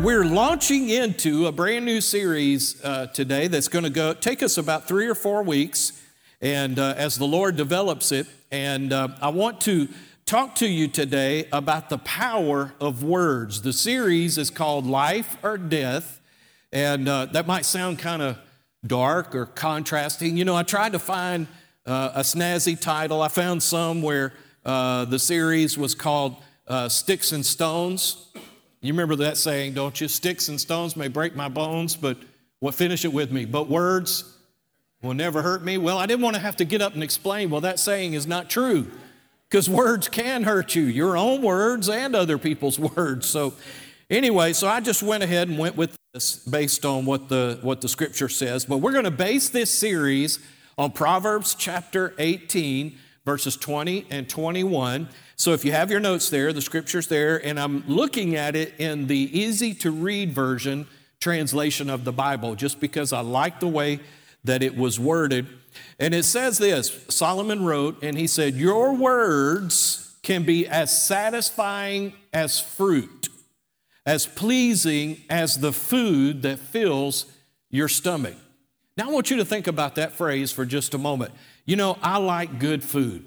We're launching into a brand new series uh, today that's going to go take us about three or four weeks, and uh, as the Lord develops it, and uh, I want to talk to you today about the power of words. The series is called Life or Death, and uh, that might sound kind of dark or contrasting. You know, I tried to find uh, a snazzy title. I found some where uh, the series was called Sticks and Stones. You remember that saying, don't you? Sticks and stones may break my bones, but what finish it with me? But words will never hurt me. Well, I didn't want to have to get up and explain, well, that saying is not true because words can hurt you, your own words and other people's words. So, anyway, so I just went ahead and went with this based on what the, what the scripture says. But we're going to base this series on Proverbs chapter 18, verses 20 and 21. So if you have your notes there, the scripture's there, and I'm looking at it in the easy to read version translation of the Bible, just because I like the way that it was worded. And it says this Solomon wrote, and he said, Your words can be as satisfying as fruit, as pleasing as the food that fills your stomach. Now I want you to think about that phrase for just a moment. You know, I like good food.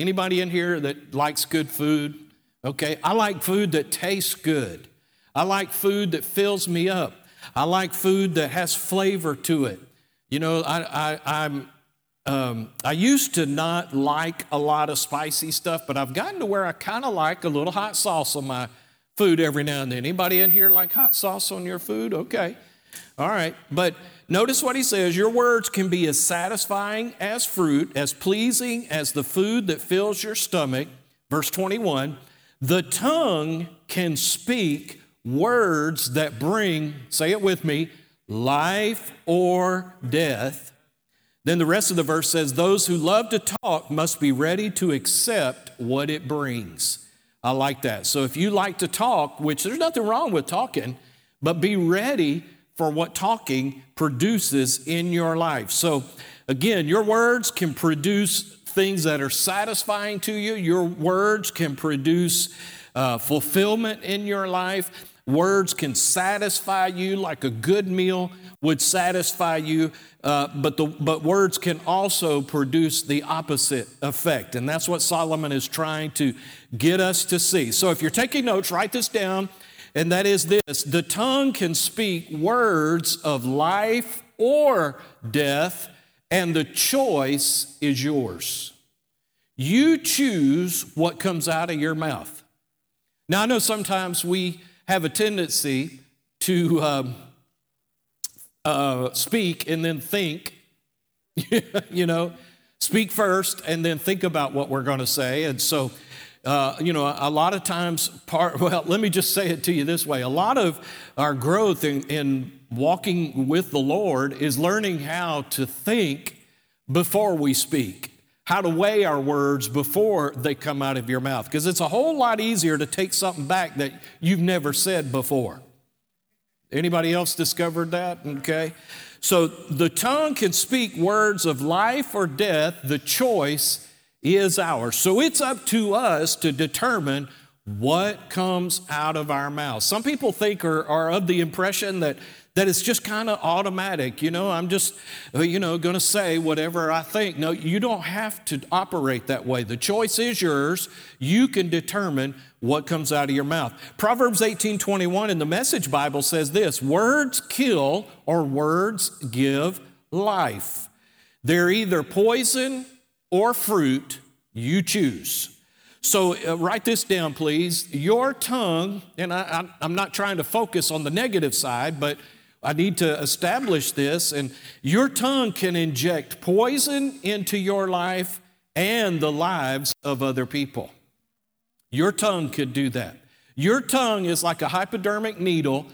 Anybody in here that likes good food? Okay, I like food that tastes good. I like food that fills me up. I like food that has flavor to it. You know, I, I, I'm, um, I used to not like a lot of spicy stuff, but I've gotten to where I kind of like a little hot sauce on my food every now and then. Anybody in here like hot sauce on your food? Okay. All right. But Notice what he says Your words can be as satisfying as fruit, as pleasing as the food that fills your stomach. Verse 21 The tongue can speak words that bring, say it with me, life or death. Then the rest of the verse says, Those who love to talk must be ready to accept what it brings. I like that. So if you like to talk, which there's nothing wrong with talking, but be ready for what talking produces in your life. So, again, your words can produce things that are satisfying to you, your words can produce uh, fulfillment in your life. Words can satisfy you like a good meal would satisfy you, uh, but, the, but words can also produce the opposite effect. And that's what Solomon is trying to get us to see. So if you're taking notes, write this down and that is this the tongue can speak words of life or death, and the choice is yours. You choose what comes out of your mouth. Now, I know sometimes we have a tendency to um, uh, speak and then think, you know, speak first and then think about what we're going to say. And so, uh, you know, a lot of times, part, well, let me just say it to you this way a lot of our growth in, in walking with the Lord is learning how to think before we speak, how to weigh our words before they come out of your mouth. Because it's a whole lot easier to take something back that you've never said before. Anybody else discovered that? Okay. So the tongue can speak words of life or death, the choice is ours. So it's up to us to determine what comes out of our mouth. Some people think or are of the impression that that it's just kind of automatic. You know, I'm just, uh, you know, going to say whatever I think. No, you don't have to operate that way. The choice is yours. You can determine what comes out of your mouth. Proverbs 18 21 in the Message Bible says this words kill or words give life. They're either poison or fruit, you choose. So uh, write this down, please. Your tongue, and I, am not trying to focus on the negative side, but I need to establish this. And your tongue can inject poison into your life and the lives of other people. Your tongue could do that. Your tongue is like a hypodermic needle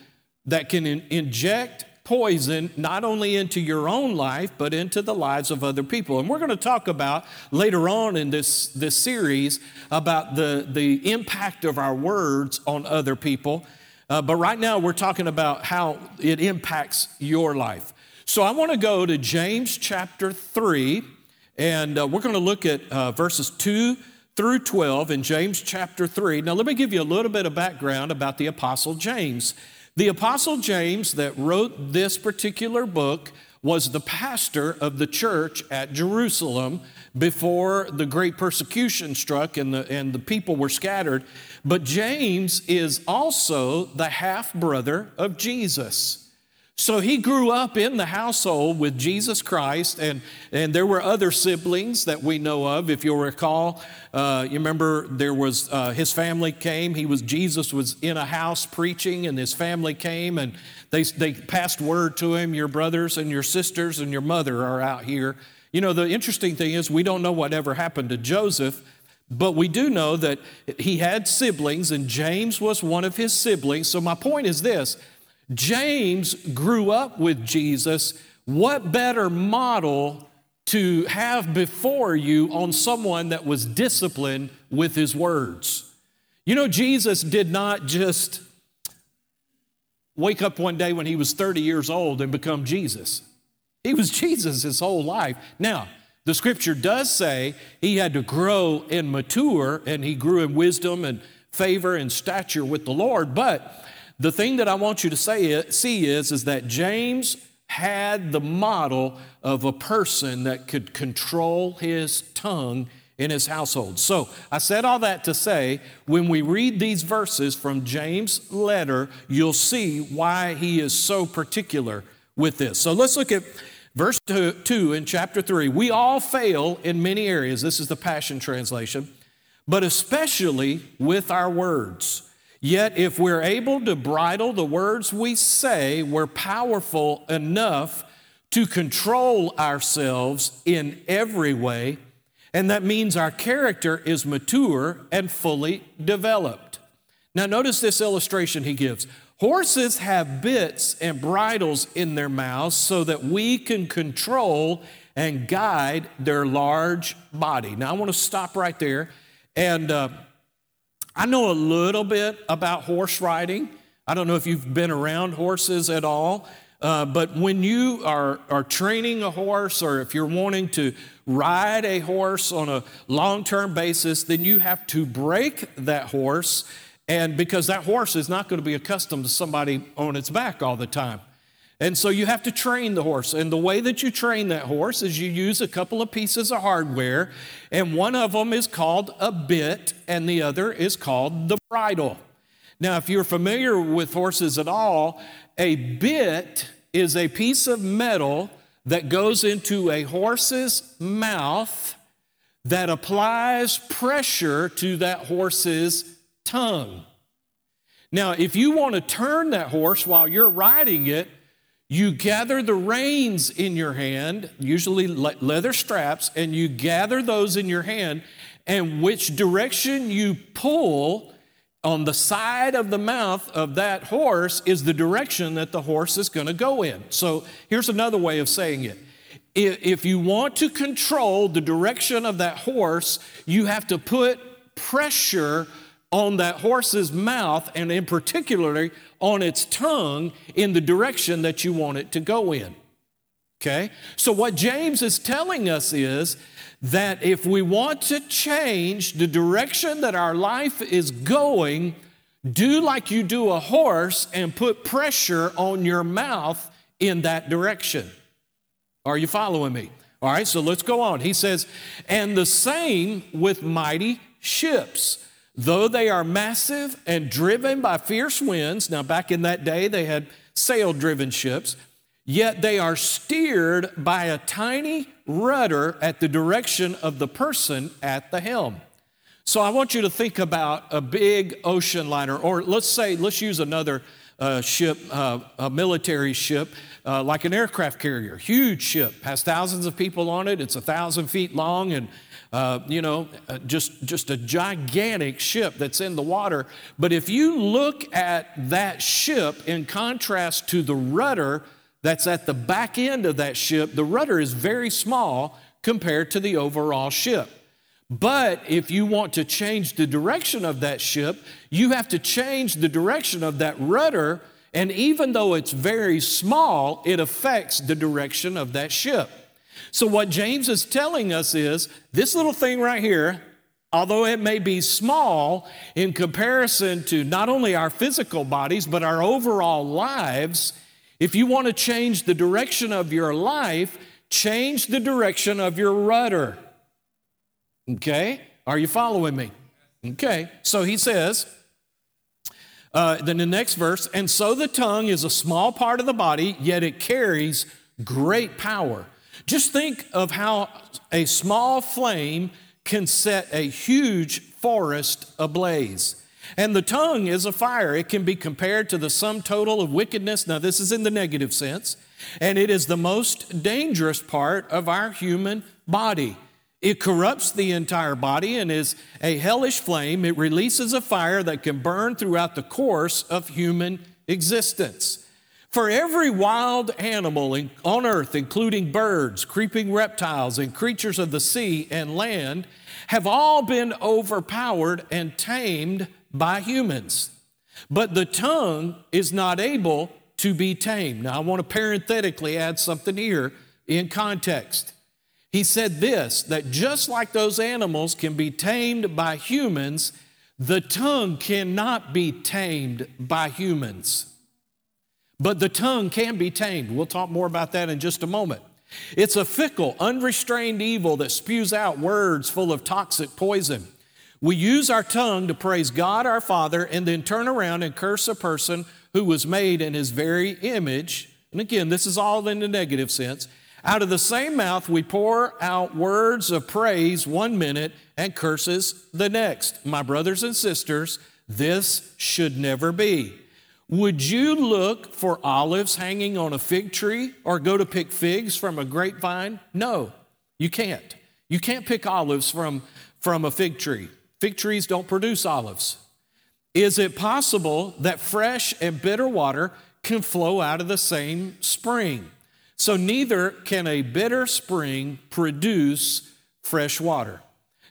that can in- inject poison not only into your own life, but into the lives of other people. And we're going to talk about later on in this, this series about the, the impact of our words on other people. Uh, but right now, we're talking about how it impacts your life. So I want to go to James chapter 3, and uh, we're going to look at uh, verses 2 through 12 in James chapter 3. Now, let me give you a little bit of background about the Apostle James. The Apostle James, that wrote this particular book, was the pastor of the church at Jerusalem before the great persecution struck and the, and the people were scattered. But James is also the half brother of Jesus. So he grew up in the household with Jesus Christ, and, and there were other siblings that we know of. If you'll recall, uh, you remember there was uh, his family came. He was Jesus was in a house preaching, and his family came, and they they passed word to him. Your brothers and your sisters and your mother are out here. You know, the interesting thing is we don't know whatever happened to Joseph. But we do know that he had siblings, and James was one of his siblings. So, my point is this James grew up with Jesus. What better model to have before you on someone that was disciplined with his words? You know, Jesus did not just wake up one day when he was 30 years old and become Jesus. He was Jesus his whole life. Now, the scripture does say he had to grow and mature, and he grew in wisdom and favor and stature with the Lord, but the thing that I want you to say, see is, is that James had the model of a person that could control his tongue in his household. So I said all that to say, when we read these verses from James' letter, you'll see why he is so particular with this. So let's look at verse 2 in chapter 3. We all fail in many areas. This is the Passion Translation, but especially with our words. Yet, if we're able to bridle the words we say, we're powerful enough to control ourselves in every way. And that means our character is mature and fully developed. Now, notice this illustration he gives. Horses have bits and bridles in their mouths so that we can control and guide their large body. Now, I want to stop right there and uh, I know a little bit about horse riding. I don't know if you've been around horses at all, uh, but when you are, are training a horse or if you're wanting to ride a horse on a long term basis, then you have to break that horse. And because that horse is not going to be accustomed to somebody on its back all the time. And so you have to train the horse. And the way that you train that horse is you use a couple of pieces of hardware, and one of them is called a bit, and the other is called the bridle. Now, if you're familiar with horses at all, a bit is a piece of metal that goes into a horse's mouth that applies pressure to that horse's tongue. Now, if you want to turn that horse while you're riding it, you gather the reins in your hand, usually leather straps, and you gather those in your hand, and which direction you pull on the side of the mouth of that horse is the direction that the horse is going to go in. So here's another way of saying it. If you want to control the direction of that horse, you have to put pressure on that horse's mouth and in particularly on its tongue in the direction that you want it to go in. Okay? So, what James is telling us is that if we want to change the direction that our life is going, do like you do a horse and put pressure on your mouth in that direction. Are you following me? All right, so let's go on. He says, and the same with mighty ships Though they are massive and driven by fierce winds, now back in that day they had sail driven ships, yet they are steered by a tiny rudder at the direction of the person at the helm. So I want you to think about a big ocean liner, or let's say, let's use another uh, ship, uh, a military ship, uh, like an aircraft carrier, huge ship, has thousands of people on it. It's a thousand feet long and uh, you know, uh, just, just a gigantic ship that's in the water. But if you look at that ship in contrast to the rudder that's at the back end of that ship, the rudder is very small compared to the overall ship. But if you want to change the direction of that ship, you have to change the direction of that rudder. And even though it's very small, it affects the direction of that ship. So, what James is telling us is this little thing right here, although it may be small in comparison to not only our physical bodies, but our overall lives, if you want to change the direction of your life, change the direction of your rudder. Okay? Are you following me? Okay. So he says, uh, then the next verse, and so the tongue is a small part of the body, yet it carries great power. Just think of how a small flame can set a huge forest ablaze. And the tongue is a fire. It can be compared to the sum total of wickedness. Now, this is in the negative sense. And it is the most dangerous part of our human body. It corrupts the entire body and is a hellish flame. It releases a fire that can burn throughout the course of human existence. For every wild animal on earth, including birds, creeping reptiles, and creatures of the sea and land, have all been overpowered and tamed by humans. But the tongue is not able to be tamed. Now, I want to parenthetically add something here in context. He said this that just like those animals can be tamed by humans, the tongue cannot be tamed by humans. But the tongue can be tamed. We'll talk more about that in just a moment. It's a fickle, unrestrained evil that spews out words full of toxic poison. We use our tongue to praise God our Father and then turn around and curse a person who was made in his very image. And again, this is all in the negative sense. Out of the same mouth, we pour out words of praise one minute and curses the next. My brothers and sisters, this should never be. Would you look for olives hanging on a fig tree or go to pick figs from a grapevine? No, you can't. You can't pick olives from, from a fig tree. Fig trees don't produce olives. Is it possible that fresh and bitter water can flow out of the same spring? So, neither can a bitter spring produce fresh water.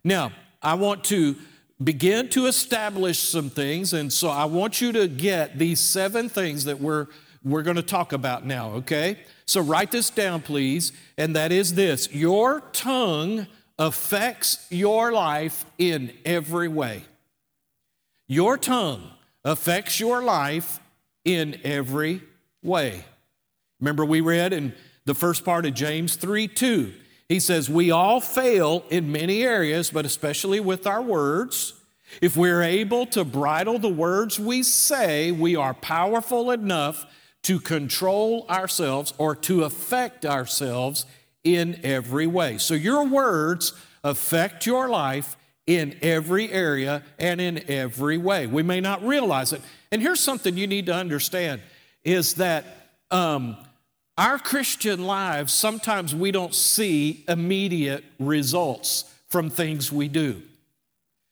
Now, I want to begin to establish some things. And so I want you to get these seven things that we're, we're going to talk about now, okay? So write this down, please. And that is this your tongue affects your life in every way. Your tongue affects your life in every way. Remember, we read in the first part of James 3 2 he says, We all fail in many areas, but especially with our words. If we're able to bridle the words we say, we are powerful enough to control ourselves or to affect ourselves in every way. So your words affect your life in every area and in every way. We may not realize it. And here's something you need to understand is that um, our Christian lives, sometimes we don't see immediate results from things we do.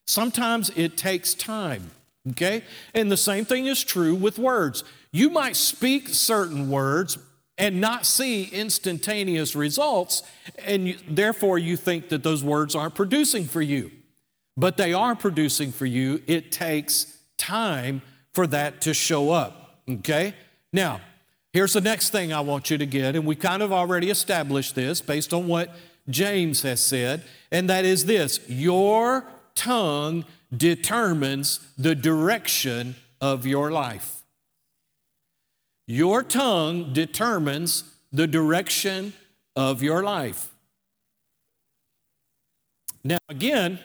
Sometimes it takes time, okay? And the same thing is true with words. You might speak certain words and not see instantaneous results, and you, therefore you think that those words aren't producing for you. But they are producing for you. It takes time for that to show up, okay? Now, Here's the next thing I want you to get, and we kind of already established this based on what James has said, and that is this your tongue determines the direction of your life. Your tongue determines the direction of your life. Now, again,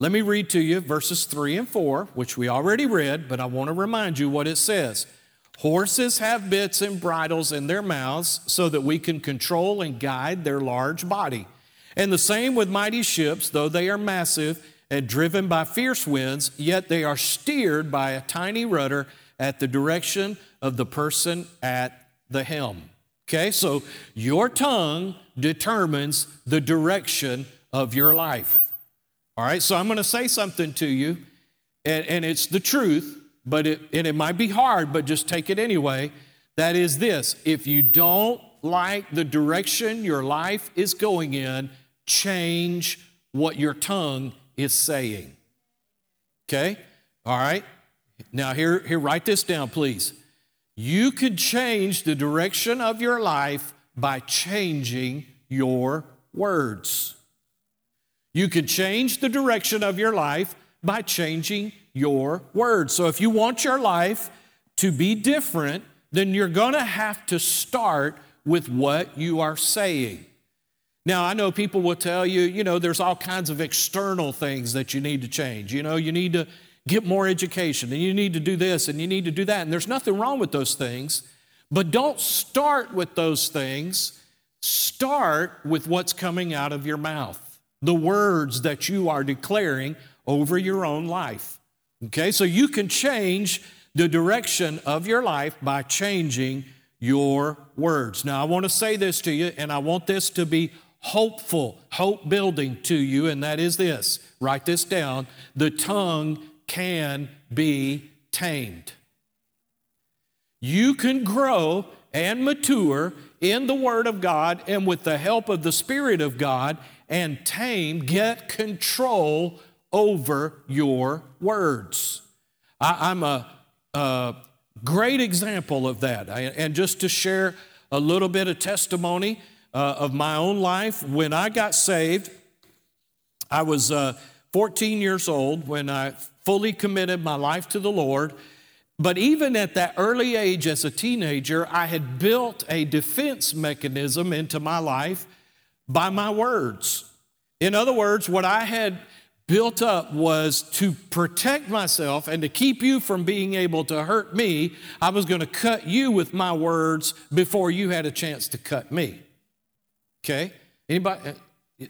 let me read to you verses 3 and 4, which we already read, but I want to remind you what it says. Horses have bits and bridles in their mouths so that we can control and guide their large body. And the same with mighty ships, though they are massive and driven by fierce winds, yet they are steered by a tiny rudder at the direction of the person at the helm. Okay, so your tongue determines the direction of your life. All right, so I'm going to say something to you, and, and it's the truth but it, and it might be hard, but just take it anyway, That is this if you don't like the direction your life is going in, change what your tongue is saying. Okay? All right? Now, here, here, write this down, please. You could change the direction of your life by changing your words. You could change the direction of your life by changing your words. So, if you want your life to be different, then you're going to have to start with what you are saying. Now, I know people will tell you, you know, there's all kinds of external things that you need to change. You know, you need to get more education and you need to do this and you need to do that. And there's nothing wrong with those things. But don't start with those things. Start with what's coming out of your mouth, the words that you are declaring over your own life. Okay, so you can change the direction of your life by changing your words. Now, I want to say this to you, and I want this to be hopeful, hope building to you, and that is this write this down the tongue can be tamed. You can grow and mature in the Word of God and with the help of the Spirit of God and tame, get control over your words. I, am a, a, great example of that. I, and just to share a little bit of testimony uh, of my own life, when I got saved, I was uh, 14 years old when I fully committed my life to the Lord. But even at that early age as a teenager, I had built a defense mechanism into my life by my words. In other words, what I had built up was to protect myself and to keep you from being able to hurt me. I was going to cut you with my words before you had a chance to cut me. Okay? Anybody?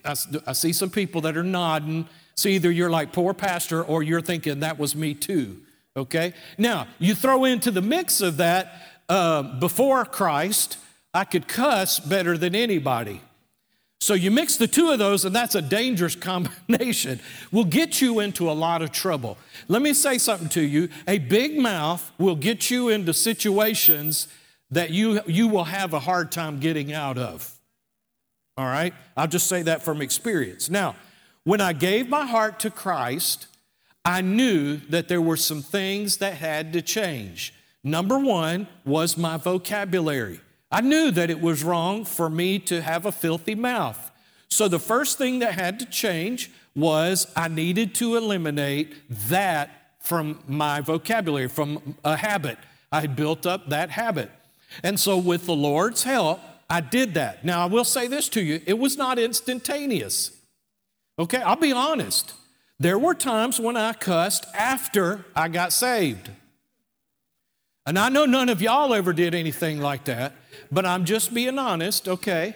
I, see some people that are nodding. So either you're like, poor pastor, or you're thinking, that was me too. Okay? Now, you throw into the mix of that, uh, before Christ, I could cuss better than anybody. So you mix the two of those, and that's a dangerous combination. Will get you into a lot of trouble. Let me say something to you. A big mouth will get you into situations that you, you will have a hard time getting out of. All right? I'll just say that from experience. Now, when I gave my heart to Christ, I knew that there were some things that had to change. Number one was my vocabulary. I knew that it was wrong for me to have a filthy mouth. So the first thing that had to change was I needed to eliminate that from my vocabulary, from a habit. I had built up that habit. And so, with the Lord's help, I did that. Now, I will say this to you it was not instantaneous. Okay, I'll be honest. There were times when I cussed after I got saved. And I know none of y'all ever did anything like that but I'm just being honest, okay?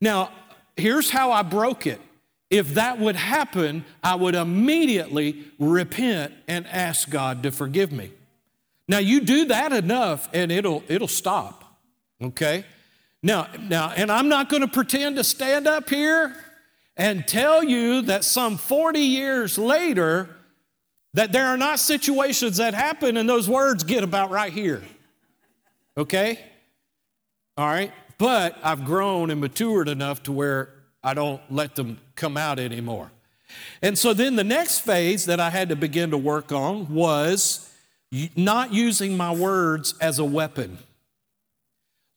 Now, here's how I broke it. If that would happen, I would immediately repent and ask God to forgive me. Now, you do that enough and it'll, it'll stop, okay? Now, now, and I'm not going to pretend to stand up here and tell you that some 40 years later, that there are not situations that happen and those words get about right here. Okay? All right? But I've grown and matured enough to where I don't let them come out anymore. And so then the next phase that I had to begin to work on was not using my words as a weapon,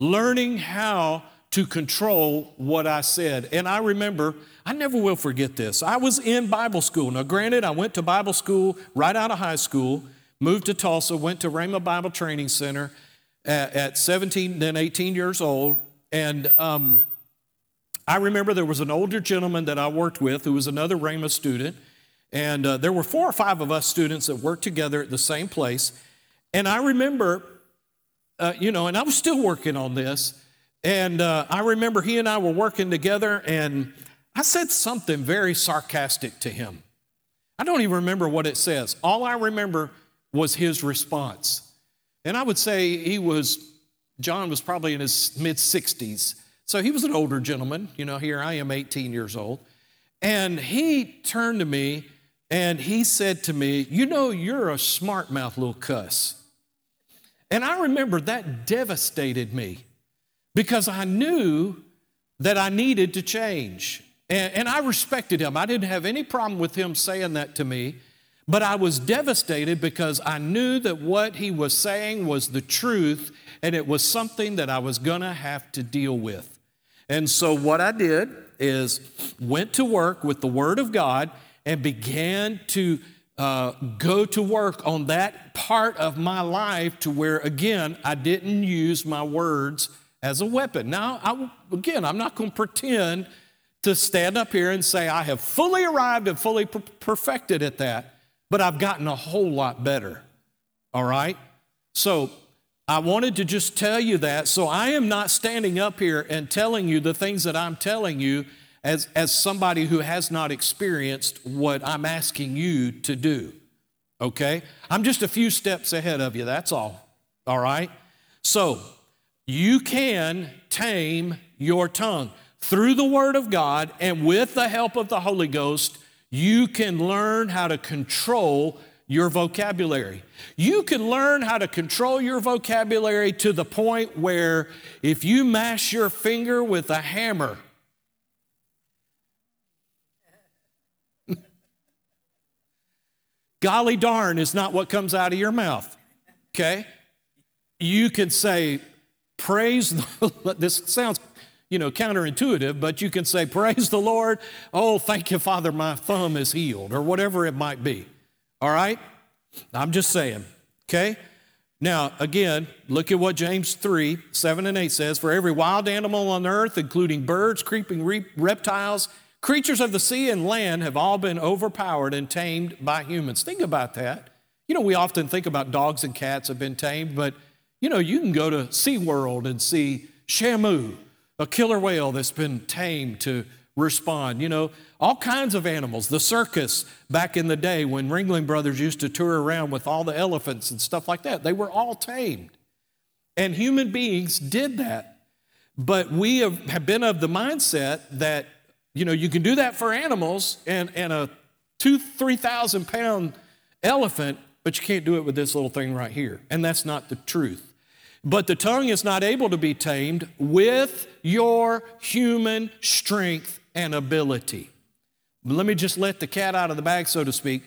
learning how to control what I said. And I remember, I never will forget this. I was in Bible school. Now, granted, I went to Bible school right out of high school, moved to Tulsa, went to Rhema Bible Training Center, at, at 17, then 18 years old. And um, I remember there was an older gentleman that I worked with who was another Rhema student. And uh, there were four or five of us students that worked together at the same place. And I remember, uh, you know, and I was still working on this. And uh, I remember he and I were working together, and I said something very sarcastic to him. I don't even remember what it says. All I remember was his response. And I would say he was, John was probably in his mid 60s. So he was an older gentleman. You know, here I am 18 years old. And he turned to me and he said to me, You know, you're a smart mouth little cuss. And I remember that devastated me because I knew that I needed to change. And, and, I respected him. I didn't have any problem with him saying that to me, but I was devastated because I knew that what he was saying was the truth and it was something that I was going to have to deal with. And so what I did is went to work with the Word of God and began to uh, go to work on that part of my life to where, again, I didn't use my words as a weapon. Now, I, again, I'm not going to pretend to stand up here and say I have fully arrived and fully per- perfected at that, but I've gotten a whole lot better. All right? So, I wanted to just tell you that. So I am not standing up here and telling you the things that I'm telling you as, as somebody who has not experienced what I'm asking you to do. Okay? I'm just a few steps ahead of you, that's all. All right? So you can tame your tongue through the Word of God and with the help of the Holy Ghost. You can learn how to control your vocabulary. You can learn how to control your vocabulary to the point where if you mash your finger with a hammer, golly darn is not what comes out of your mouth. Okay? You can say, praise the, this sounds you know, counterintuitive, but you can say, Praise the Lord. Oh, thank you, Father, my thumb is healed, or whatever it might be. All right? I'm just saying, okay? Now, again, look at what James 3 7 and 8 says For every wild animal on earth, including birds, creeping re- reptiles, creatures of the sea and land, have all been overpowered and tamed by humans. Think about that. You know, we often think about dogs and cats have been tamed, but you know, you can go to SeaWorld and see Shamu, a killer whale that's been tamed to respond. You know, all kinds of animals. The circus back in the day when Ringling Brothers used to tour around with all the elephants and stuff like that, they were all tamed. And human beings did that. But we have been of the mindset that, you know, you can do that for animals and, and a two, 3,000 pound elephant, but you can't do it with this little thing right here. And that's not the truth. But the tongue is not able to be tamed with your human strength and ability. Let me just let the cat out of the bag, so to speak.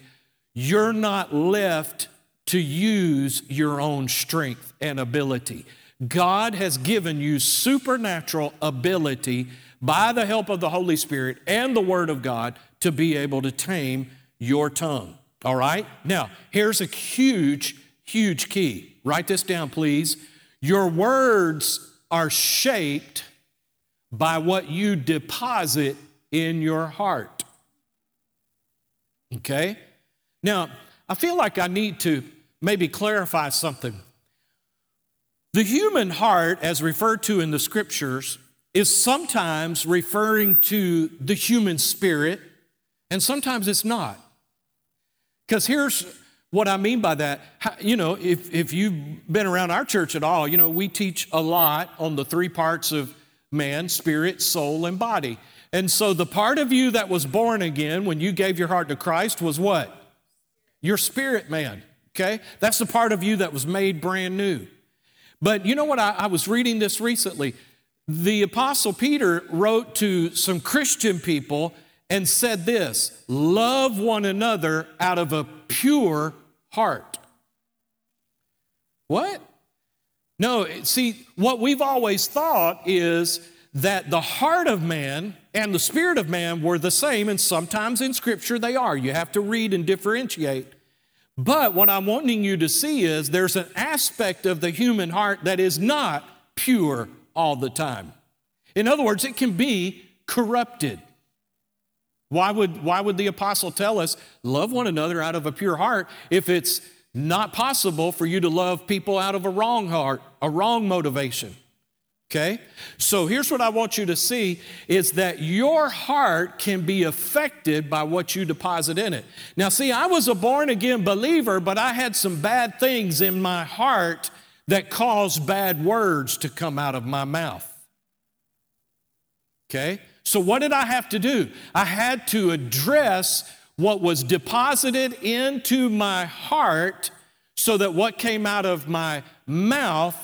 You're not left to use your own strength and ability. God has given you supernatural ability by the help of the Holy Spirit and the Word of God to be able to tame your tongue. All right? Now, here's a huge, huge key. Write this down, please. Your words are shaped by what you deposit in your heart. Okay? Now, I feel like I need to maybe clarify something. The human heart, as referred to in the scriptures, is sometimes referring to the human spirit, and sometimes it's not. Because here's what I mean by that, you know, if, if you've been around our church at all, you know, we teach a lot on the three parts of man spirit, soul, and body. And so the part of you that was born again when you gave your heart to Christ was what? Your spirit man, okay? That's the part of you that was made brand new. But you know what? I, I was reading this recently. The Apostle Peter wrote to some Christian people and said this love one another out of a pure heart. What? No, see, what we've always thought is that the heart of man and the spirit of man were the same, and sometimes in Scripture they are. You have to read and differentiate. But what I'm wanting you to see is there's an aspect of the human heart that is not pure all the time. In other words, it can be corrupted. Why would, why would the apostle tell us, love one another out of a pure heart, if it's not possible for you to love people out of a wrong heart, a wrong motivation? Okay? So here's what I want you to see is that your heart can be affected by what you deposit in it. Now, see, I was a born again believer, but I had some bad things in my heart that caused bad words to come out of my mouth. Okay? So, what did I have to do? I had to address what was deposited into my heart so that what came out of my mouth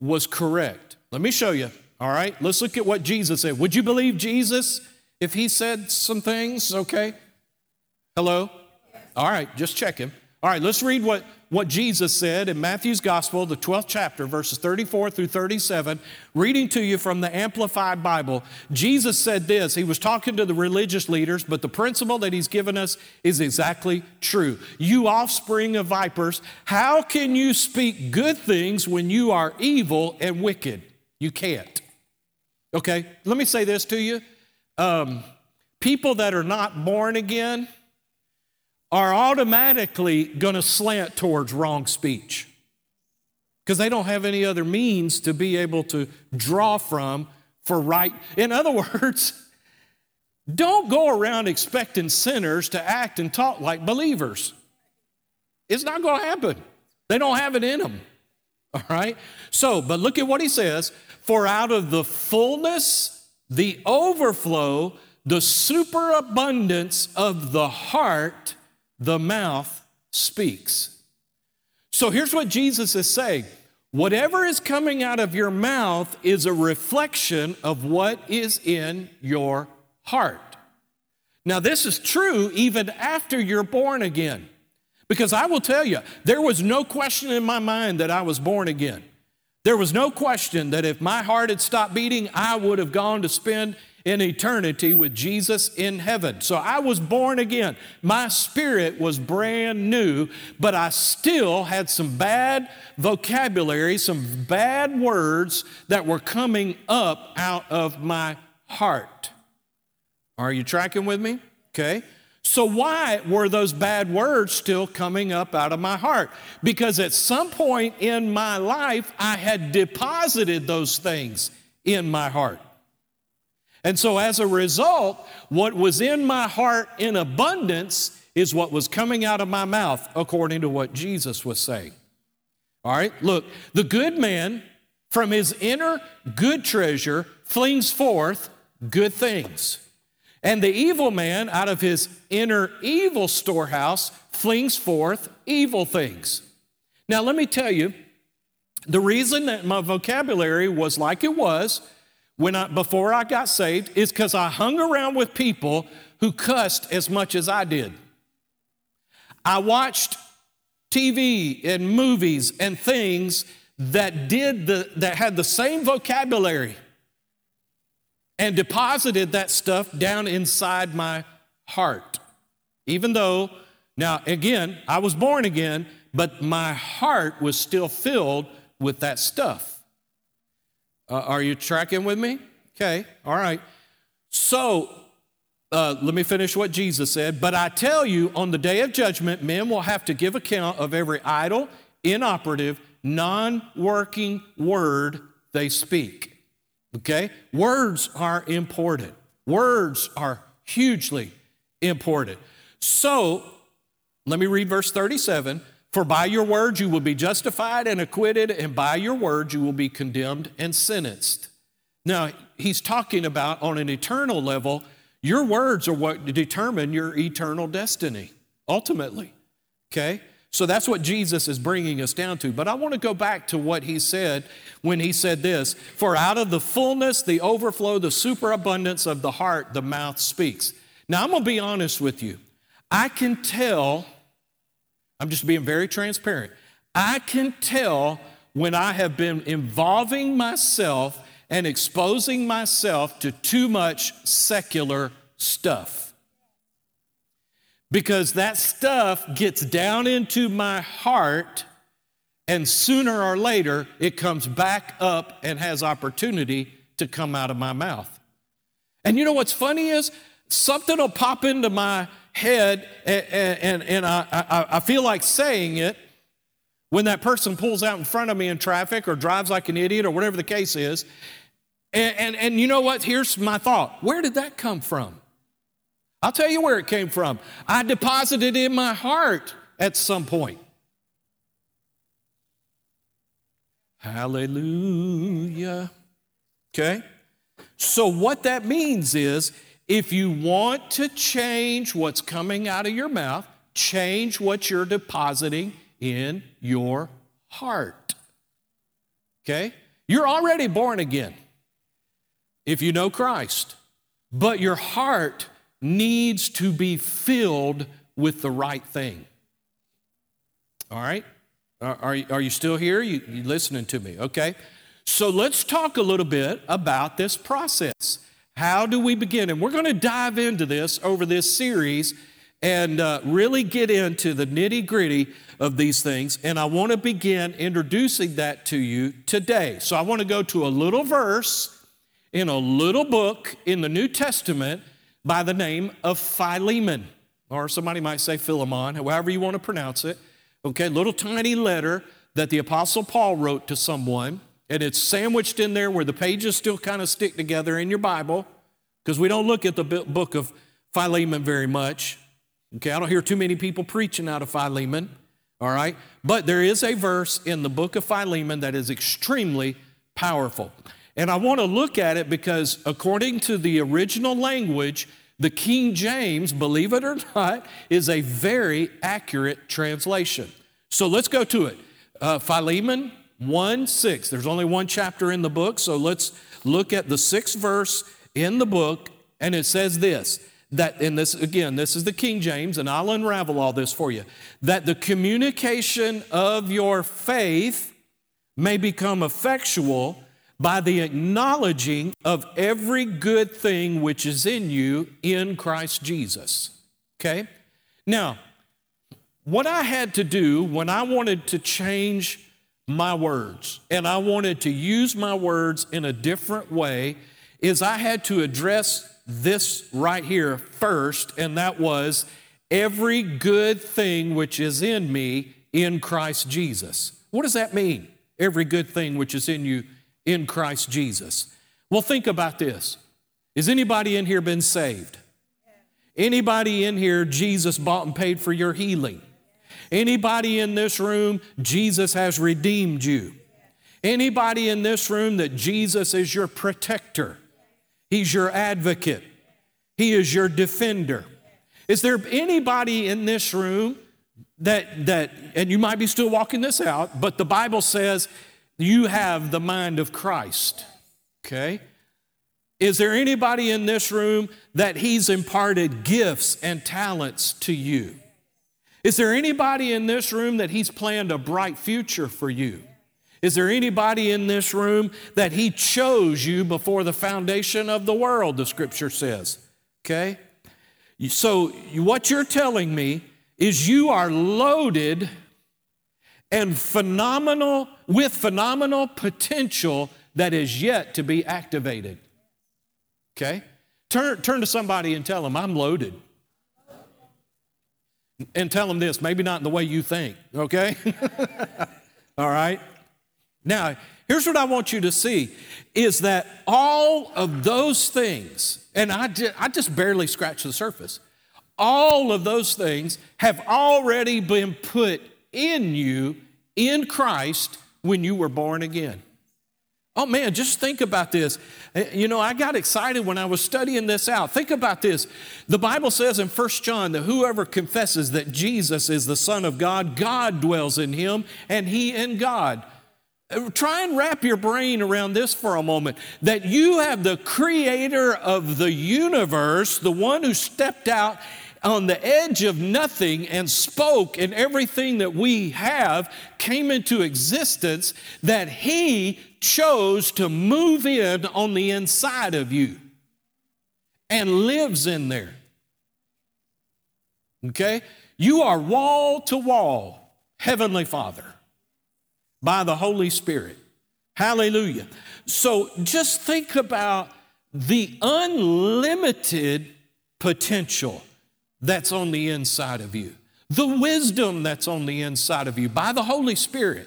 was correct. Let me show you. All right, let's look at what Jesus said. Would you believe Jesus if he said some things? Okay. Hello? All right, just check him. All right, let's read what, what Jesus said in Matthew's Gospel, the 12th chapter, verses 34 through 37. Reading to you from the Amplified Bible, Jesus said this. He was talking to the religious leaders, but the principle that he's given us is exactly true. You offspring of vipers, how can you speak good things when you are evil and wicked? You can't. Okay, let me say this to you. Um, people that are not born again, are automatically going to slant towards wrong speech because they don't have any other means to be able to draw from for right. In other words, don't go around expecting sinners to act and talk like believers. It's not going to happen. They don't have it in them. All right? So, but look at what he says For out of the fullness, the overflow, the superabundance of the heart, the mouth speaks. So here's what Jesus is saying whatever is coming out of your mouth is a reflection of what is in your heart. Now, this is true even after you're born again. Because I will tell you, there was no question in my mind that I was born again. There was no question that if my heart had stopped beating, I would have gone to spend in eternity with Jesus in heaven. So I was born again. My spirit was brand new, but I still had some bad vocabulary, some bad words that were coming up out of my heart. Are you tracking with me? Okay. So, why were those bad words still coming up out of my heart? Because at some point in my life, I had deposited those things in my heart. And so, as a result, what was in my heart in abundance is what was coming out of my mouth, according to what Jesus was saying. All right, look, the good man from his inner good treasure flings forth good things. And the evil man out of his inner evil storehouse flings forth evil things. Now, let me tell you, the reason that my vocabulary was like it was when I, before I got saved is because I hung around with people who cussed as much as I did. I watched TV and movies and things that did the, that had the same vocabulary and deposited that stuff down inside my heart. Even though, now again, I was born again, but my heart was still filled with that stuff. Uh, are you tracking with me? Okay, all right. So, uh, let me finish what Jesus said. But I tell you, on the day of judgment, men will have to give account of every idle, inoperative, non working word they speak. Okay? Words are important. Words are hugely important. So, let me read verse 37. For by your words you will be justified and acquitted, and by your words you will be condemned and sentenced. Now, he's talking about on an eternal level, your words are what determine your eternal destiny, ultimately. Okay? So that's what Jesus is bringing us down to. But I want to go back to what he said when he said this For out of the fullness, the overflow, the superabundance of the heart, the mouth speaks. Now, I'm going to be honest with you. I can tell I'm just being very transparent. I can tell when I have been involving myself and exposing myself to too much secular stuff. Because that stuff gets down into my heart, and sooner or later it comes back up and has opportunity to come out of my mouth. And you know what's funny is something will pop into my head and, and, and I, I, I feel like saying it when that person pulls out in front of me in traffic or drives like an idiot or whatever the case is. And, and, and, you know what? Here's my thought where did that come from? I'll tell you where it came from. I deposited it in my heart at some point. Hallelujah. Okay? So, what that means is if you want to change what's coming out of your mouth, change what you're depositing in your heart. Okay? You're already born again if you know Christ, but your heart needs to be filled with the right thing. All right? Are, are, are you still here? You, you listening to me? Okay. So let's talk a little bit about this process. How do we begin? And we're going to dive into this over this series and uh, really get into the nitty gritty of these things. And I want to begin introducing that to you today. So I want to go to a little verse in a little book in the New Testament by the name of Philemon, or somebody might say Philemon, however you want to pronounce it. Okay, little tiny letter that the Apostle Paul wrote to someone, and it's sandwiched in there where the pages still kind of stick together in your Bible, because we don't look at the book of Philemon very much. Okay, I don't hear too many people preaching out of Philemon, all right? But there is a verse in the book of Philemon that is extremely powerful. And I want to look at it because, according to the original language, the King James, believe it or not, is a very accurate translation. So let's go to it. Uh, Philemon 1 6. There's only one chapter in the book, so let's look at the sixth verse in the book, and it says this that, and this again, this is the King James, and I'll unravel all this for you, that the communication of your faith may become effectual by the acknowledging of every good thing which is in you in Christ Jesus. Okay? Now, what I had to do when I wanted to change my words and I wanted to use my words in a different way is I had to address this right here first, and that was every good thing which is in me in Christ Jesus. What does that mean? Every good thing which is in you in Christ Jesus. Well, think about this. Is anybody in here been saved? Anybody in here, Jesus bought and paid for your healing? Anybody in this room, Jesus has redeemed you? Anybody in this room that Jesus is your protector? He's your advocate. He is your defender. Is there anybody in this room that that and you might be still walking this out, but the Bible says you have the mind of Christ. Okay? Is there anybody in this room that He's imparted gifts and talents to you? Is there anybody in this room that He's planned a bright future for you? Is there anybody in this room that He chose you before the foundation of the world, the scripture says? Okay? So, what you're telling me is you are loaded and phenomenal, with phenomenal potential that is yet to be activated. Okay? Turn, turn to somebody and tell them, I'm loaded. And tell them this, maybe not in the way you think, okay? all right? Now, here's what I want you to see is that all of those things, and I just, I just barely scratched the surface, all of those things have already been put in you in Christ when you were born again. Oh man, just think about this. Eh, you know, I got excited when I was studying this out. Think about this. The Bible says in 1 John that whoever confesses that Jesus is the Son of God, God dwells in him and he in God. Eh, try and wrap your brain around this for a moment that you have the creator of the universe, the one who stepped out on the edge of nothing and spoke, and everything that we have came into existence, that He chose to move in on the inside of you and lives in there. Okay? You are wall to wall, Heavenly Father, by the Holy Spirit. Hallelujah. So just think about the unlimited potential that's on the inside of you, the wisdom that's on the inside of you by the Holy Spirit,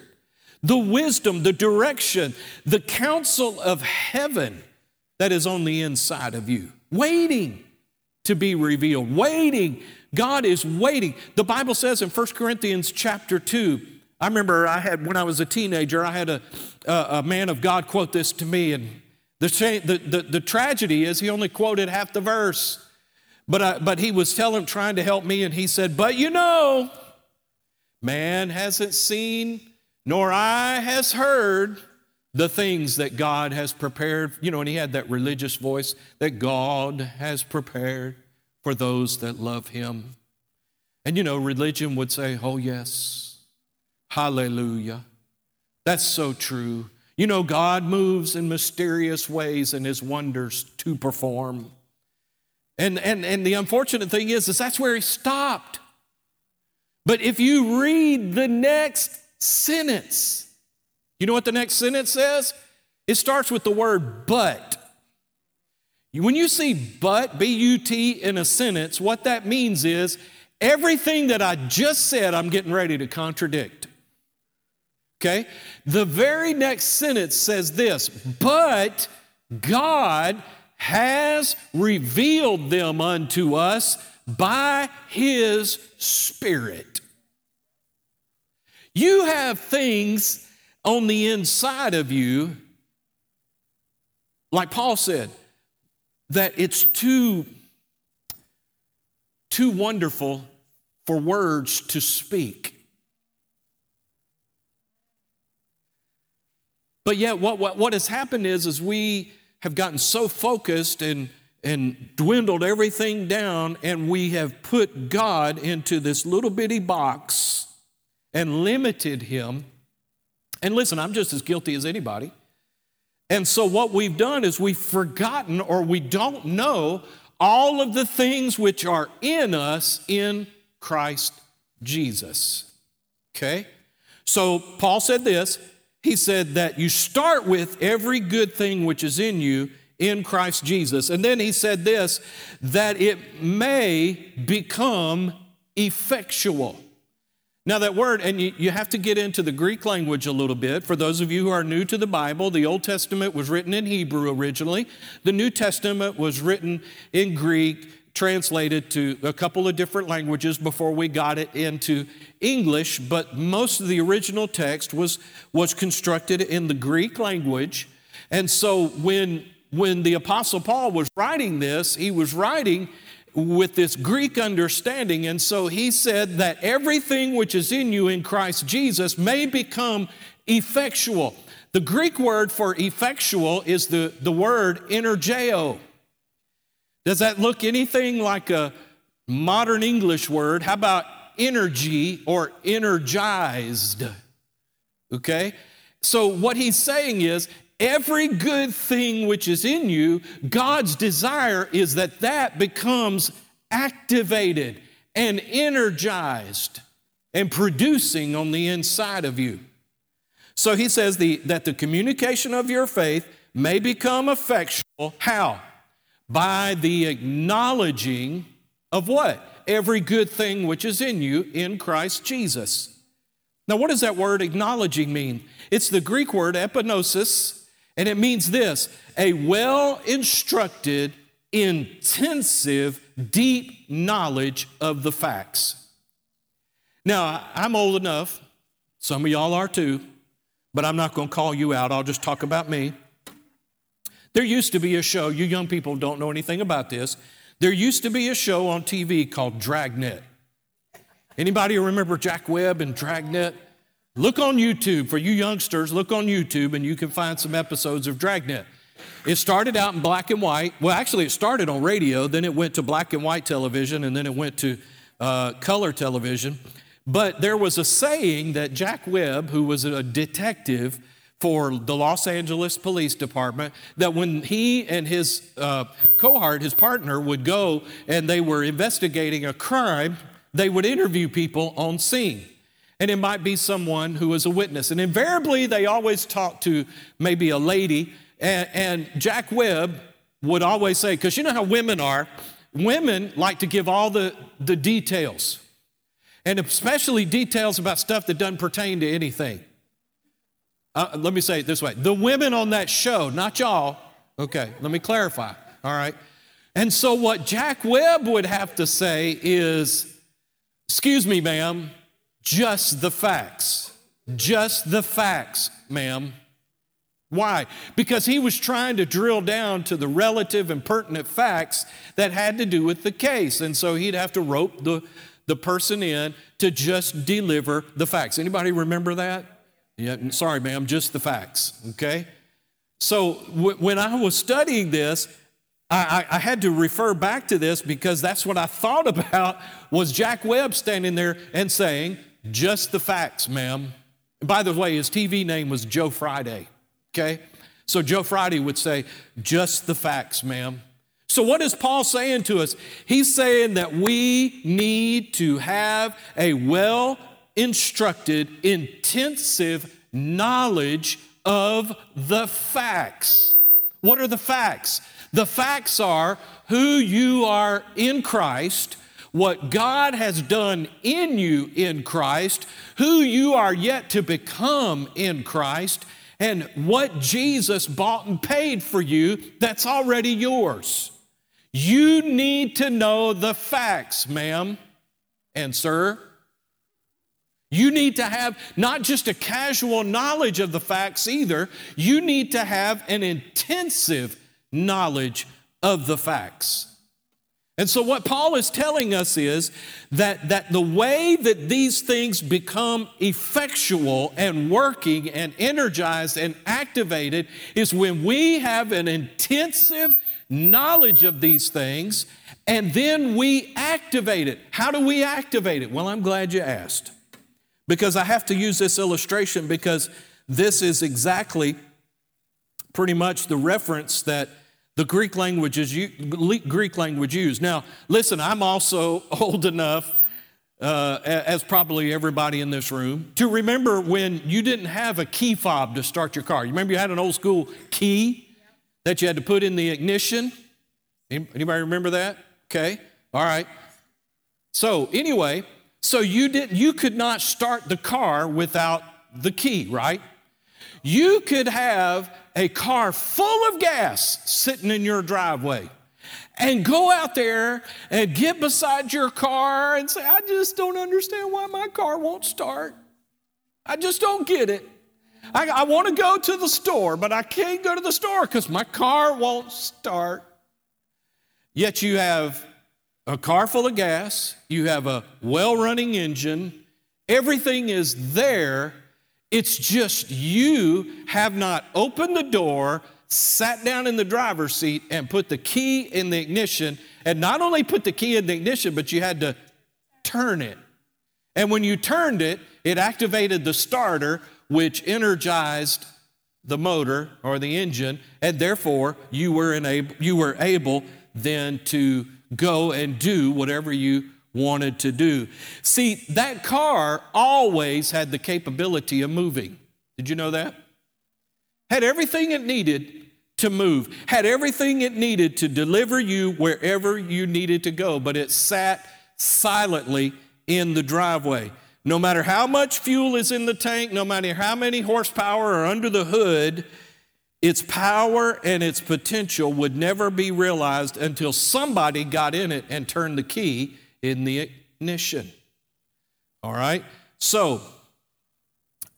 the wisdom, the direction, the counsel of heaven that is on the inside of you, waiting to be revealed, waiting. God is waiting. The Bible says in 1 Corinthians chapter 2, I remember I had, when I was a teenager, I had a, a, a man of God quote this to me, and the, the, the, the tragedy is he only quoted half the verse. But, I, but he was telling, trying to help me, and he said, But you know, man hasn't seen, nor I has heard the things that God has prepared. You know, and he had that religious voice that God has prepared for those that love him. And you know, religion would say, oh, yes, hallelujah. That's so true. You know, God moves in mysterious ways and his wonders to perform. And, and, and the unfortunate thing is, is that's where he stopped. But if you read the next sentence, you know what the next sentence says? It starts with the word but. When you see but, B U T, in a sentence, what that means is everything that I just said, I'm getting ready to contradict. Okay? The very next sentence says this, but God has revealed them unto us by his Spirit. You have things on the inside of you, like Paul said, that it's too, too wonderful for words to speak. But yet, what, what, what has happened is, is we have gotten so focused and, and dwindled everything down, and we have put God into this little bitty box and limited Him. And listen, I'm just as guilty as anybody. And so, what we've done is we've forgotten or we don't know all of the things which are in us in Christ Jesus. Okay? So, Paul said this he said that you start with every good thing which is in you in Christ Jesus. And then he said this that it may become effectual. Now, that word, and you, you, have to get into the Greek language a little bit. For those of you who are new to the Bible, the Old Testament was written in Hebrew originally, the New Testament was written in Greek translated to a couple of different languages before we got it into English, but most of the original text was, was constructed in the Greek language. And so when, when the Apostle Paul was writing this, he was writing with this Greek understanding. And so he said that everything which is in you in Christ Jesus may become effectual. The Greek word for effectual is the, the word energeo. Does that look anything like a modern English word? How about energy or energized? Okay? So, what he's saying is, every good thing which is in you, God's desire is that that becomes activated and energized and producing on the inside of you. So he says the, that the communication of your faith may become effectual. How? By the acknowledging of what? Every good thing which is in you in Christ Jesus. Now, what does that word acknowledging mean? It's the Greek word epignosis, and it means this a well instructed, intensive, deep knowledge of the facts. Now, I'm old enough, some of y'all are too, but I'm not going to call you out. I'll just talk about me. There used to be a show, you young people don't know anything about this. There used to be a show on TV called Dragnet. Anybody remember Jack Webb and Dragnet? Look on YouTube, for you youngsters, look on YouTube and you can find some episodes of Dragnet. It started out in black and white. Well, actually, it started on radio, then it went to black and white television, and then it went to uh, color television. But there was a saying that Jack Webb, who was a detective, for the Los Angeles Police Department that when he and his uh, cohort, his partner, would go and they were investigating a crime, they would interview people on scene. And it might be someone who was a witness. And invariably, they always talked to maybe a lady. And, and Jack Webb would always say, because you know how women are, women like to give all the, the details, and especially details about stuff that doesn't pertain to anything. Uh, let me say it this way the women on that show, not y'all, okay, let me clarify, all right? And so what Jack Webb would have to say is, excuse me, ma'am, just the facts. Just the facts, ma'am. Why? Because he was trying to drill down to the relative and pertinent facts that had to do with the case. And so he'd have to rope the, the person in to just deliver the facts. Anybody remember that? Yeah, sorry, ma'am, just the facts, okay? So w- when I was studying this, I, I, I had to refer back to this because that's what I thought about was Jack Webb standing there and saying, just the facts, ma'am. By the way, his TV name was Joe Friday, okay? So Joe Friday would say, just the facts, ma'am. So, what is Paul saying to us? He's saying that we need to have a well instructed, intensive knowledge of the facts. What are the facts? The facts are who you are in Christ, what God has done in you in Christ, who you are yet to become in Christ, and what Jesus bought and paid for you that's already yours. You need to know the facts, ma'am and sir. You need to have not just a casual knowledge of the facts either, you need to have an intensive knowledge of the facts. And so, what Paul is telling us is that, that the way that these things become effectual and working and energized and activated is when we have an intensive knowledge of these things and then we activate it. How do we activate it? Well, I'm glad you asked because I have to use this illustration because this is exactly pretty much the reference that the Greek language is Greek language used. Now, listen, I'm also old enough, uh, as probably everybody in this room, to remember when you didn't have a key fob to start your car. You remember you had an old school key that you had to put in the ignition. Anybody remember that? Okay, all right. So anyway, so you did you could not start the car without the key, right? You could have a car full of gas sitting in your driveway and go out there and get beside your car and say, I just don't understand why my car won't start. I just don't get it. I, I want to go to the store, but I can't go to the store because my car won't start. Yet you have a car full of gas, you have a well running engine, everything is there. It's just you have not opened the door, sat down in the driver's seat, and put the key in the ignition. And not only put the key in the ignition, but you had to turn it. And when you turned it, it activated the starter, which energized the motor or the engine, and therefore you were, enable, you were able then to go and do whatever you wanted to do. See, that car always had the capability of moving. Did you know that? Had everything it needed to move, had everything it needed to deliver you wherever you needed to go, but it sat silently in the driveway. No matter how much fuel is in the tank, no matter how many horsepower are under the hood, its power and its potential would never be realized until somebody got in it and turned the key in the ignition. All right? So,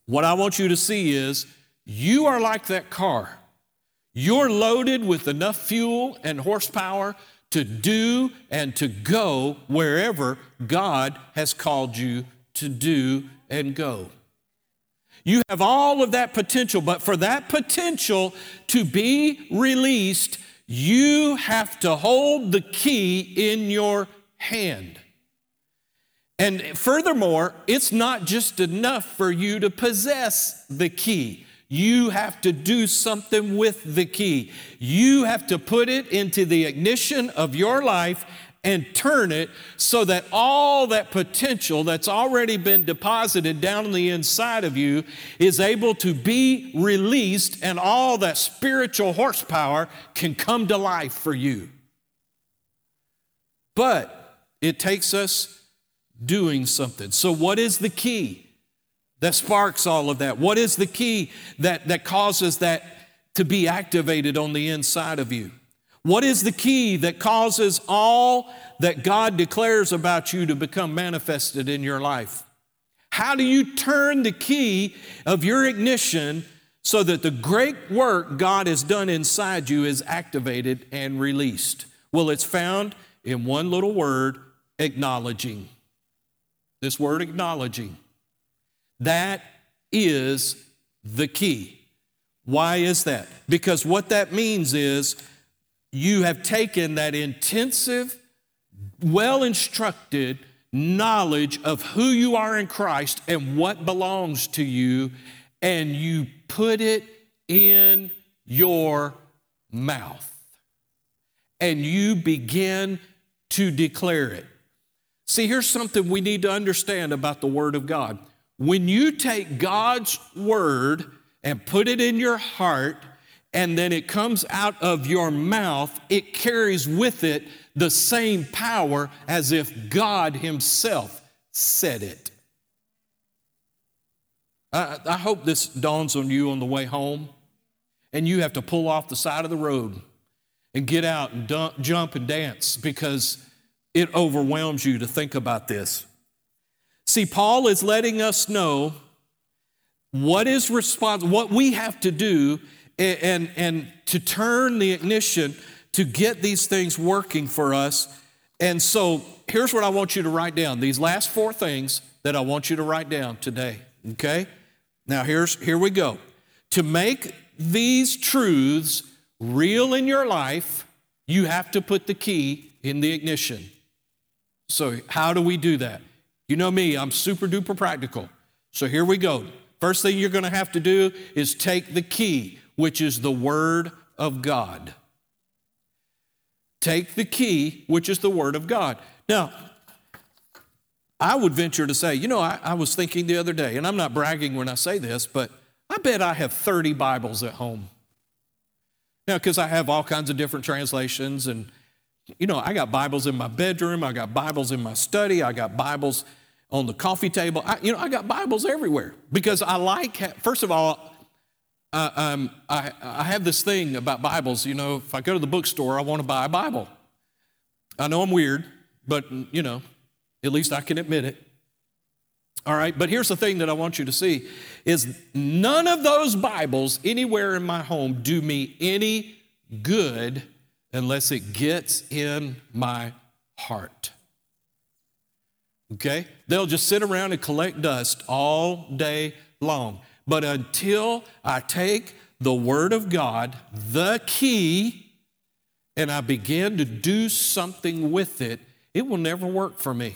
what I want you to see is you are like that car. You're loaded with enough fuel and horsepower to do and to go wherever God has called you to do and go. You have all of that potential, but for that potential to be released, you have to hold the key in your hand. And furthermore, it's not just enough for you to possess the key. You have to do something with the key. You have to put it into the ignition of your life and turn it so that all that potential that's already been deposited down on the inside of you is able to be released and all that spiritual horsepower can come to life for you. But it takes us doing something. So, what is the key that sparks all of that? What is the key that, that causes that to be activated on the inside of you? What is the key that causes all that God declares about you to become manifested in your life? How do you turn the key of your ignition so that the great work God has done inside you is activated and released? Well, it's found in one little word acknowledging. This word acknowledging. That is the key. Why is that? Because what that means is you have taken that intensive, well instructed knowledge of who you are in Christ and what belongs to you, and you put it in your mouth. And you begin to declare it. See, here's something we need to understand about the Word of God. When you take God's Word and put it in your heart, and then it comes out of your mouth, it carries with it the same power as if God Himself said it. I, I, hope this dawns on you on the way home, and you have to pull off the side of the road and get out and dump, jump and dance because it overwhelms you to think about this. See, Paul is letting us know what is responsible, what we have to do, and, and, and to turn the ignition to get these things working for us. And so here's what I want you to write down these last four things that I want you to write down today. Okay? Now here's here we go. To make these truths real in your life, you have to put the key in the ignition. So, how do we do that? You know me, I'm super duper practical. So, here we go. First thing you're going to have to do is take the key, which is the Word of God. Take the key, which is the Word of God. Now, I would venture to say, you know, I, I, was thinking the other day, and I'm not bragging when I say this, but I bet I have 30 Bibles at home. Now, because I have all kinds of different translations, and, you know, I got Bibles in my bedroom, I got Bibles in my study, I got Bibles on the coffee table. I, you know, I got Bibles everywhere because I like, first of all, uh, um, I, I have this thing about Bibles. You know, if I go to the bookstore, I want to buy a Bible. I know I'm weird, but, you know, at least I can admit it. All right, but here's the thing that I want you to see is none of those Bibles anywhere in my home do me any good unless it gets in my heart. Okay? They'll just sit around and collect dust all day long. But until I take the Word of God, the key, and I begin to do something with it, it will never work for me.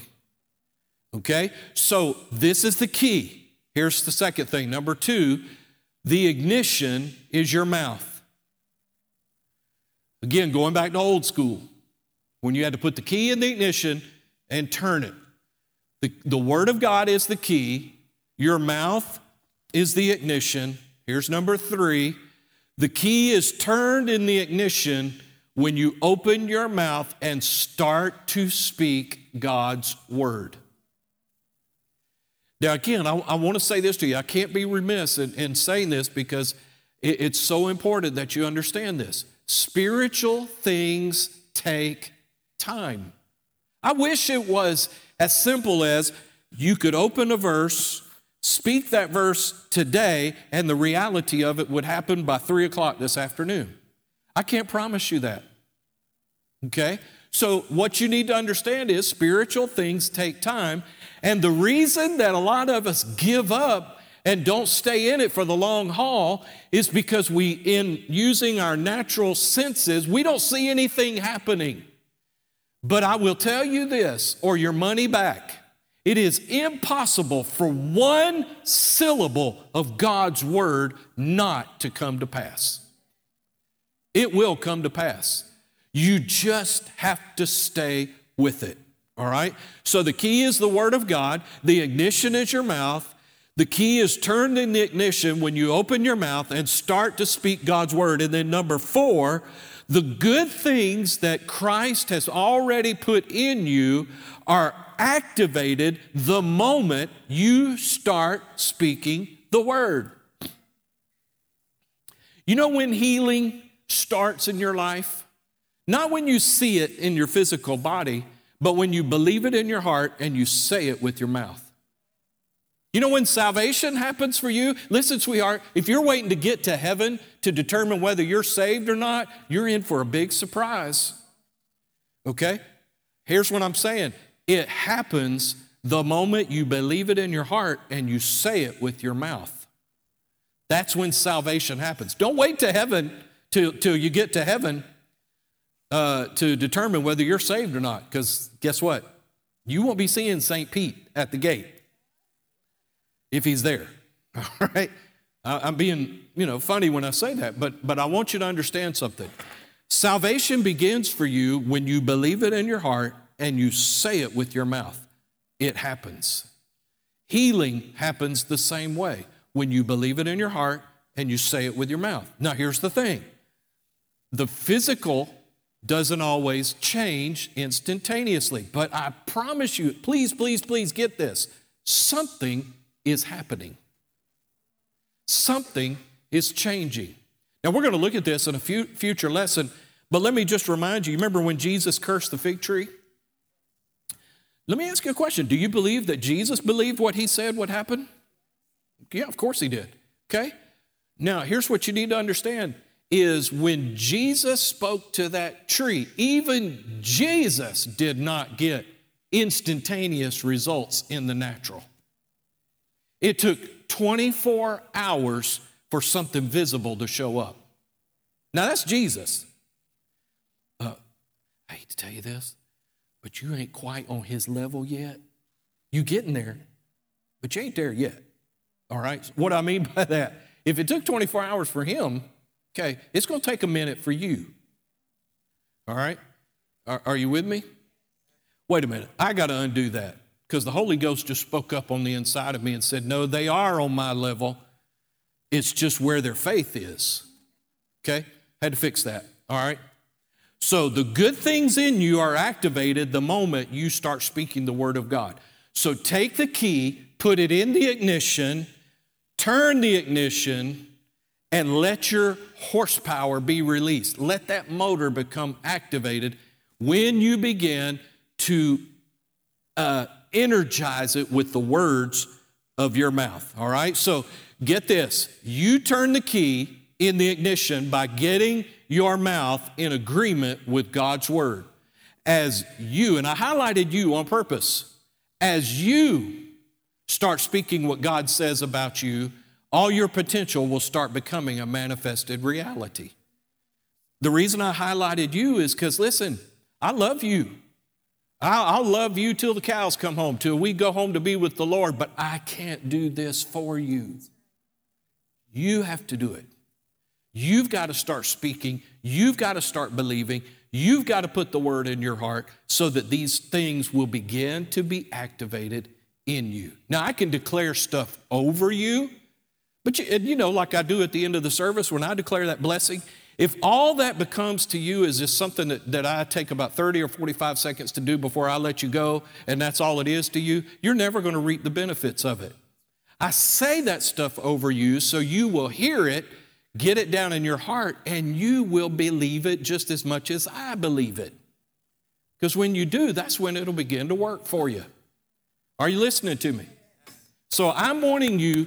Okay? So this is the key. Here's the second thing. Number two, the ignition is your mouth. Again, going back to old school, when you had to put the key in the ignition and turn it. The, the Word of God is the key, your mouth is the ignition. Here's number three the key is turned in the ignition when you open your mouth and start to speak God's Word. Now, again, I, I want to say this to you. I can't be remiss in, in saying this because it, it's so important that you understand this. Spiritual things take time. I wish it was as simple as you could open a verse, speak that verse today, and the reality of it would happen by three o'clock this afternoon. I can't promise you that. Okay? So, what you need to understand is spiritual things take time. And the reason that a lot of us give up and don't stay in it for the long haul is because we, in using our natural senses, we don't see anything happening. But I will tell you this, or your money back. It is impossible for one syllable of God's word not to come to pass. It will come to pass. You just have to stay with it. All right? So the key is the Word of God, the ignition is your mouth. The key is turned in the ignition when you open your mouth and start to speak God's Word. And then, number four, the good things that Christ has already put in you are activated the moment you start speaking the Word. You know when healing starts in your life? Not when you see it in your physical body, but when you believe it in your heart and you say it with your mouth. You know when salvation happens for you? Listen, sweetheart, if you're waiting to get to heaven to determine whether you're saved or not, you're in for a big surprise. Okay? Here's what I'm saying it happens the moment you believe it in your heart and you say it with your mouth. That's when salvation happens. Don't wait to heaven till, till you get to heaven uh, to determine whether you're saved or not. Because guess what? You won't be seeing St. Pete at the gate if he's there. All right? I'm being, you know, funny when I say that, but, but I want you to understand something. Salvation begins for you when you believe it in your heart and you say it with your mouth. It happens. Healing happens the same way when you believe it in your heart and you say it with your mouth. Now, here's the thing the physical doesn't always change instantaneously, but I promise you, please, please, please get this something is happening. Something is changing. Now, we're going to look at this in a few, future lesson, but let me just remind you remember when Jesus cursed the fig tree? Let me ask you a question. Do you believe that Jesus believed what he said would happen? Yeah, of course he did. Okay? Now, here's what you need to understand is when Jesus spoke to that tree, even Jesus did not get instantaneous results in the natural. It took 24 hours for something visible to show up. Now, that's Jesus. Uh, I hate to tell you this, but you ain't quite on his level yet. You getting there, but you ain't there yet. All right? What I mean by that, if it took 24 hours for him, okay, it's going to take a minute for you. All right? Are, are you with me? Wait a minute. I got to undo that because the Holy Ghost just spoke up on the inside of me and said, No, they are on my level. It's just where their faith is. Okay? Had to fix that. All right? So the good things in you are activated the moment you start speaking the Word of God. So take the key, put it in the ignition, turn the ignition, and let your horsepower be released. Let that motor become activated when you begin to uh, energize it with the words of your mouth. All right? So get this you turn the key in the ignition by getting your mouth in agreement with God's word. As you, and I highlighted you on purpose, as you start speaking what God says about you, all your potential will start becoming a manifested reality. The reason I highlighted you is because, listen, I love you. I'll, love you till the cows come home, till we go home to be with the Lord, but I can't do this for you. You have to do it. You've got to start speaking. You've got to start believing. You've got to put the word in your heart so that these things will begin to be activated in you. Now, I can declare stuff over you, but you, you know, like I do at the end of the service when I declare that blessing, if all that becomes to you is just something that, that I take about 30 or 45 seconds to do before I let you go, and that's all it is to you, you're never going to reap the benefits of it. I say that stuff over you so you will hear it Get it down in your heart, and you will believe it just as much as I believe it. Because when you do, that's when it'll begin to work for you. Are you listening to me? So I'm wanting you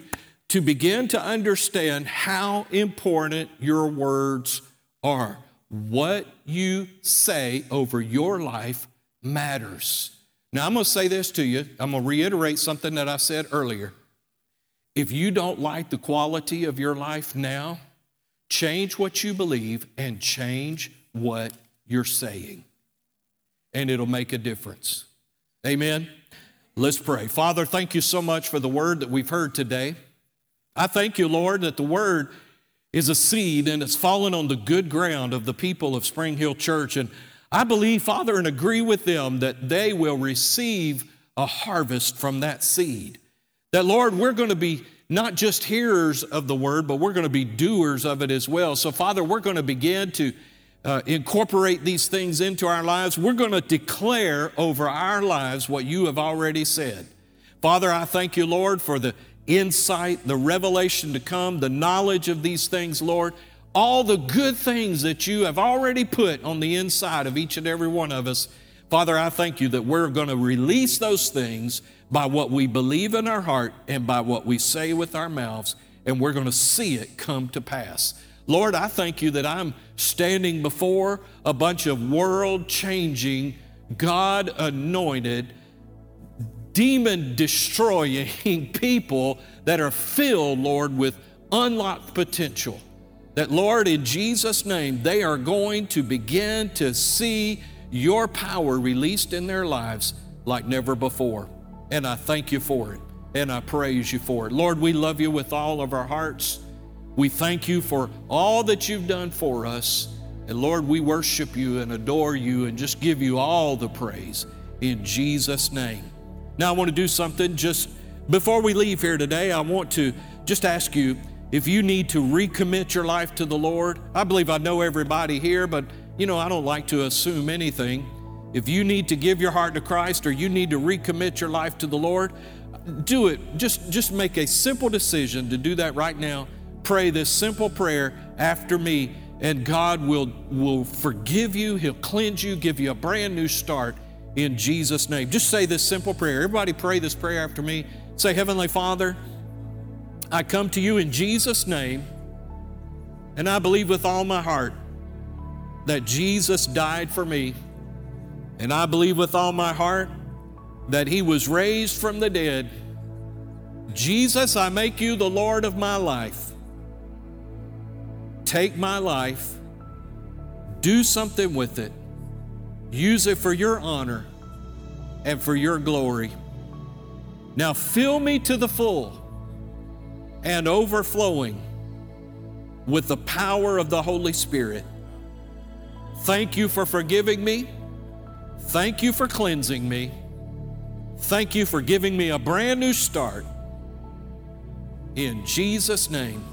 to begin to understand how important your words are. What you say over your life matters. Now, I'm going to say this to you. I'm going to reiterate something that I said earlier. If you don't like the quality of your life now, Change what you believe and change what you're saying, and it'll make a difference. Amen. Let's pray. Father, thank you so much for the word that we've heard today. I thank you, Lord, that the word is a seed and it's fallen on the good ground of the people of Spring Hill Church. And I believe, Father, and agree with them that they will receive a harvest from that seed. That, Lord, we're going to be not just hearers of the word, but we're going to be doers of it as well. So, Father, we're going to begin to uh, incorporate these things into our lives. We're going to declare over our lives what you have already said. Father, I thank you, Lord, for the insight, the revelation to come, the knowledge of these things, Lord. All the good things that you have already put on the inside of each and every one of us. Father, I thank you that we're going to release those things by what we believe in our heart and by what we say with our mouths, and we're going to see it come to pass. Lord, I thank you that I'm standing before a bunch of world changing, God anointed, demon destroying people that are filled, Lord, with unlocked potential. That, Lord, in Jesus' name, they are going to begin to see your power released in their lives like never before. And I thank you for it, and I praise you for it. Lord, we love you with all of our hearts. We thank you for all that you've done for us. And Lord, we worship you and adore you and just give you all the praise in Jesus' name. Now, I want to do something just before we leave here today. I want to just ask you if you need to recommit your life to the Lord. I believe I know everybody here, but you know, I don't like to assume anything. If you need to give your heart to Christ or you need to recommit your life to the Lord, do it. Just, just make a simple decision to do that right now. Pray this simple prayer after me, and God will, will forgive you. He'll cleanse you, give you a brand new start in Jesus' name. Just say this simple prayer. Everybody pray this prayer after me. Say, Heavenly Father, I come to you in Jesus' name, and I believe with all my heart that Jesus died for me. And I believe with all my heart that he was raised from the dead. Jesus, I make you the Lord of my life. Take my life, do something with it, use it for your honor and for your glory. Now fill me to the full and overflowing with the power of the Holy Spirit. Thank you for forgiving me. Thank you for cleansing me. Thank you for giving me a brand new start. In Jesus' name,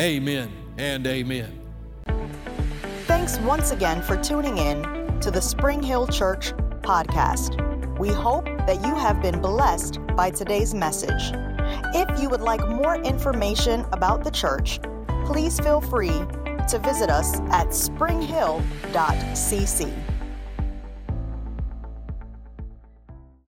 amen and amen. Thanks once again for tuning in to the Spring Hill Church podcast. We hope that you have been blessed by today's message. If you would like more information about the church, please feel free to visit us at springhill.cc.